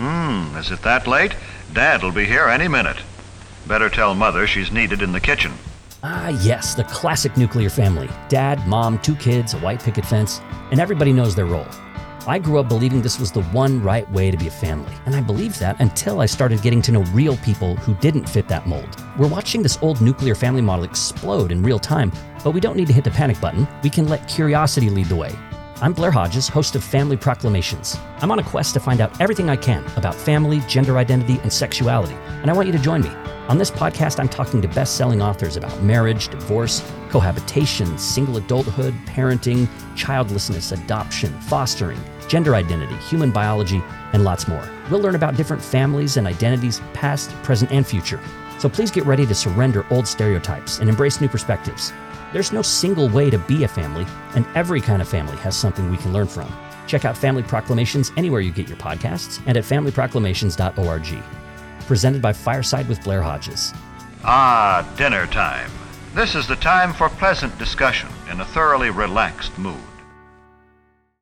Hmm, is it that late? Dad'll be here any minute. Better tell Mother she's needed in the kitchen. Ah, yes, the classic nuclear family dad, mom, two kids, a white picket fence, and everybody knows their role. I grew up believing this was the one right way to be a family, and I believed that until I started getting to know real people who didn't fit that mold. We're watching this old nuclear family model explode in real time, but we don't need to hit the panic button. We can let curiosity lead the way. I'm Blair Hodges, host of Family Proclamations. I'm on a quest to find out everything I can about family, gender identity, and sexuality, and I want you to join me. On this podcast, I'm talking to best selling authors about marriage, divorce, cohabitation, single adulthood, parenting, childlessness, adoption, fostering, gender identity, human biology, and lots more. We'll learn about different families and identities, past, present, and future. So please get ready to surrender old stereotypes and embrace new perspectives. There's no single way to be a family, and every kind of family has something we can learn from. Check out Family Proclamations anywhere you get your podcasts and at familyproclamations.org. Presented by Fireside with Blair Hodges. Ah, dinner time. This is the time for pleasant discussion in a thoroughly relaxed mood.